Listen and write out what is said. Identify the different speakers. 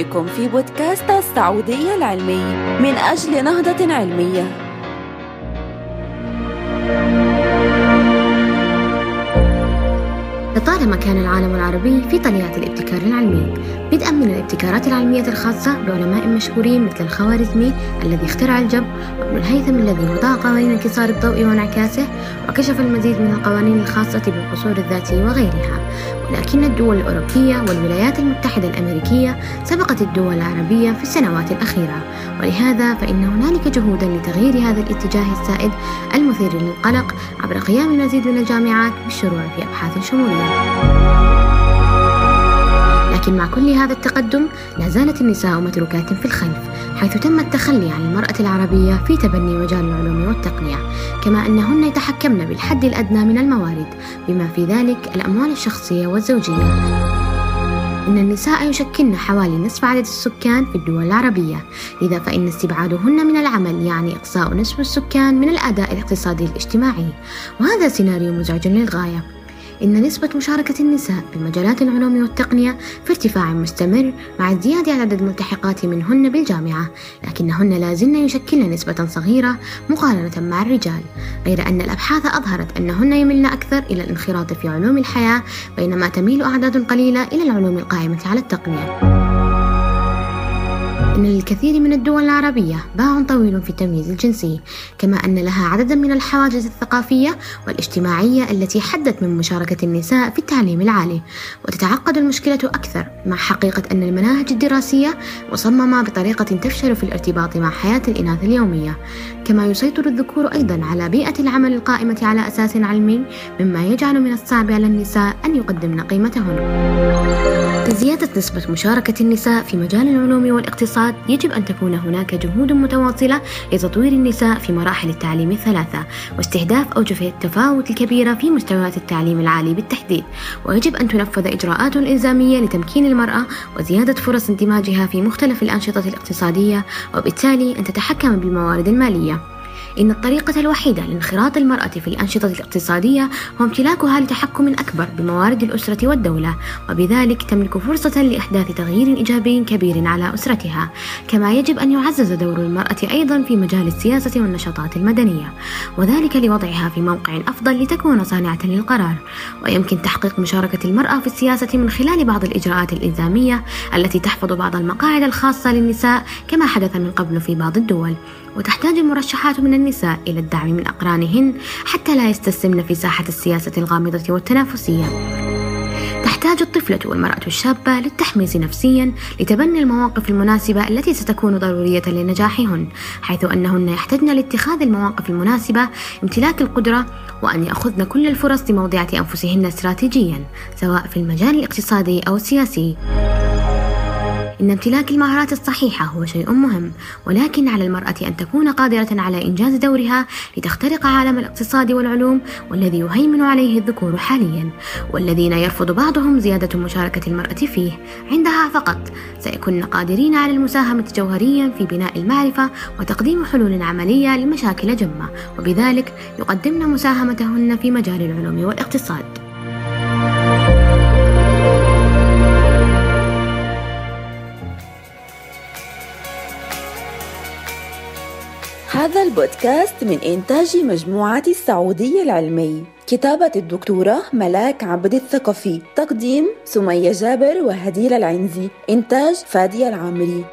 Speaker 1: بكم في بودكاست السعودية العلمي من أجل نهضة علمية.
Speaker 2: لطالما كان العالم العربي في طليعة الابتكار العلمي بدءا من الابتكارات العلمية الخاصة بعلماء مشهورين مثل الخوارزمي الذي اخترع الجبر وابن الهيثم الذي وضع قوانين انكسار الضوء وانعكاسه وكشف المزيد من القوانين الخاصة بالقصور الذاتية وغيرها. ولكن الدول الأوروبية والولايات المتحدة الأمريكية سبقت الدول العربية في السنوات الأخيرة ولهذا فإن هنالك جهودا لتغيير هذا الاتجاه السائد المثير للقلق عبر قيام المزيد من الجامعات بالشروع في أبحاث شمولية. لكن مع كل هذا التقدم لا زالت النساء متروكات في الخلف حيث تم التخلي عن المرأة العربية في تبني مجال العلوم والتقنية. كما أنهن يتحكمن بالحد الأدنى من الموارد بما في ذلك الأموال الشخصية والزوجية. إن النساء يشكلن حوالي نصف عدد السكان في الدول العربية لذا فإن استبعادهن من العمل يعني إقصاء نصف السكان من الأداء الاقتصادي الاجتماعي. وهذا سيناريو مزعج للغاية. إن نسبة مشاركة النساء في مجالات العلوم والتقنية في ارتفاع مستمر مع ازدياد عدد الملتحقات منهن بالجامعة لكنهن لا زلن يشكلن نسبة صغيرة مقارنة مع الرجال غير أن الأبحاث أظهرت أنهن يملن أكثر إلى الانخراط في علوم الحياة بينما تميل أعداد قليلة إلى العلوم القائمة على التقنية. أن للكثير من الدول العربية باع طويل في التمييز الجنسي كما أن لها عددا من الحواجز الثقافية والاجتماعية التي حدت من مشاركة النساء في التعليم العالي. وتتعقد المشكلة أكثر مع حقيقة أن المناهج الدراسية مصممة بطريقة تفشل في الارتباط مع حياة الإناث اليومية. كما يسيطر الذكور أيضا على بيئة العمل القائمة على أساس علمي مما يجعل من الصعب على النساء أن يقدمن قيمتهن. لزيادة نسبة مشاركة النساء في مجال العلوم والاقتصاد يجب أن تكون هناك جهود متواصلة لتطوير النساء في مراحل التعليم الثلاثة واستهداف أوجه التفاوت الكبيرة في مستويات التعليم العالي بالتحديد. ويجب أن تنفذ إجراءات إلزامية لتمكين المرأة وزيادة فرص اندماجها في مختلف الأنشطة الاقتصادية وبالتالي أن تتحكم بالموارد المالية. إن الطريقة الوحيدة لانخراط المرأة في الأنشطة الاقتصادية هو امتلاكها لتحكم أكبر بموارد الأسرة والدولة وبذلك تملك فرصة لإحداث تغيير إيجابي كبير على أسرتها كما يجب أن يعزز دور المرأة أيضا في مجال السياسة والنشاطات المدنية وذلك لوضعها في موقع أفضل لتكون صانعة للقرار ويمكن تحقيق مشاركة المرأة في السياسة من خلال بعض الإجراءات الإلزامية التي تحفظ بعض المقاعد الخاصة للنساء كما حدث من قبل في بعض الدول. وتحتاج المرشحات من النساء إلى الدعم من أقرانهن حتى لا يستسلمن في ساحة السياسة الغامضة والتنافسية. تحتاج الطفلة والمرأة الشابة للتحميس نفسيا لتبني المواقف المناسبة التي ستكون ضرورية لنجاحهن حيث أنهن يحتاجن لاتخاذ المواقف المناسبة امتلاك القدرة وأن يأخذن كل الفرص لموضعة أنفسهن استراتيجيا سواء في المجال الاقتصادي أو السياسي. إن امتلاك المهارات الصحيحة هو شيء مهم ولكن على المرأة أن تكون قادرة على إنجاز دورها لتخترق عالم الاقتصاد والعلوم والذي يهيمن عليه الذكور حاليا والذين يرفض بعضهم زيادة مشاركة المرأة فيه. عندها فقط سيكون قادرين على المساهمة جوهريا في بناء المعرفة وتقديم حلول عملية لمشاكل جمة وبذلك يقدمن مساهمتهن في مجال العلوم والاقتصاد.
Speaker 1: هذا البودكاست من إنتاج مجموعة السعودية العلمي. كتابة الدكتورة ملاك عبد الثقفي. تقديم سمية جابر وهديل العنزي. إنتاج فادية العامري.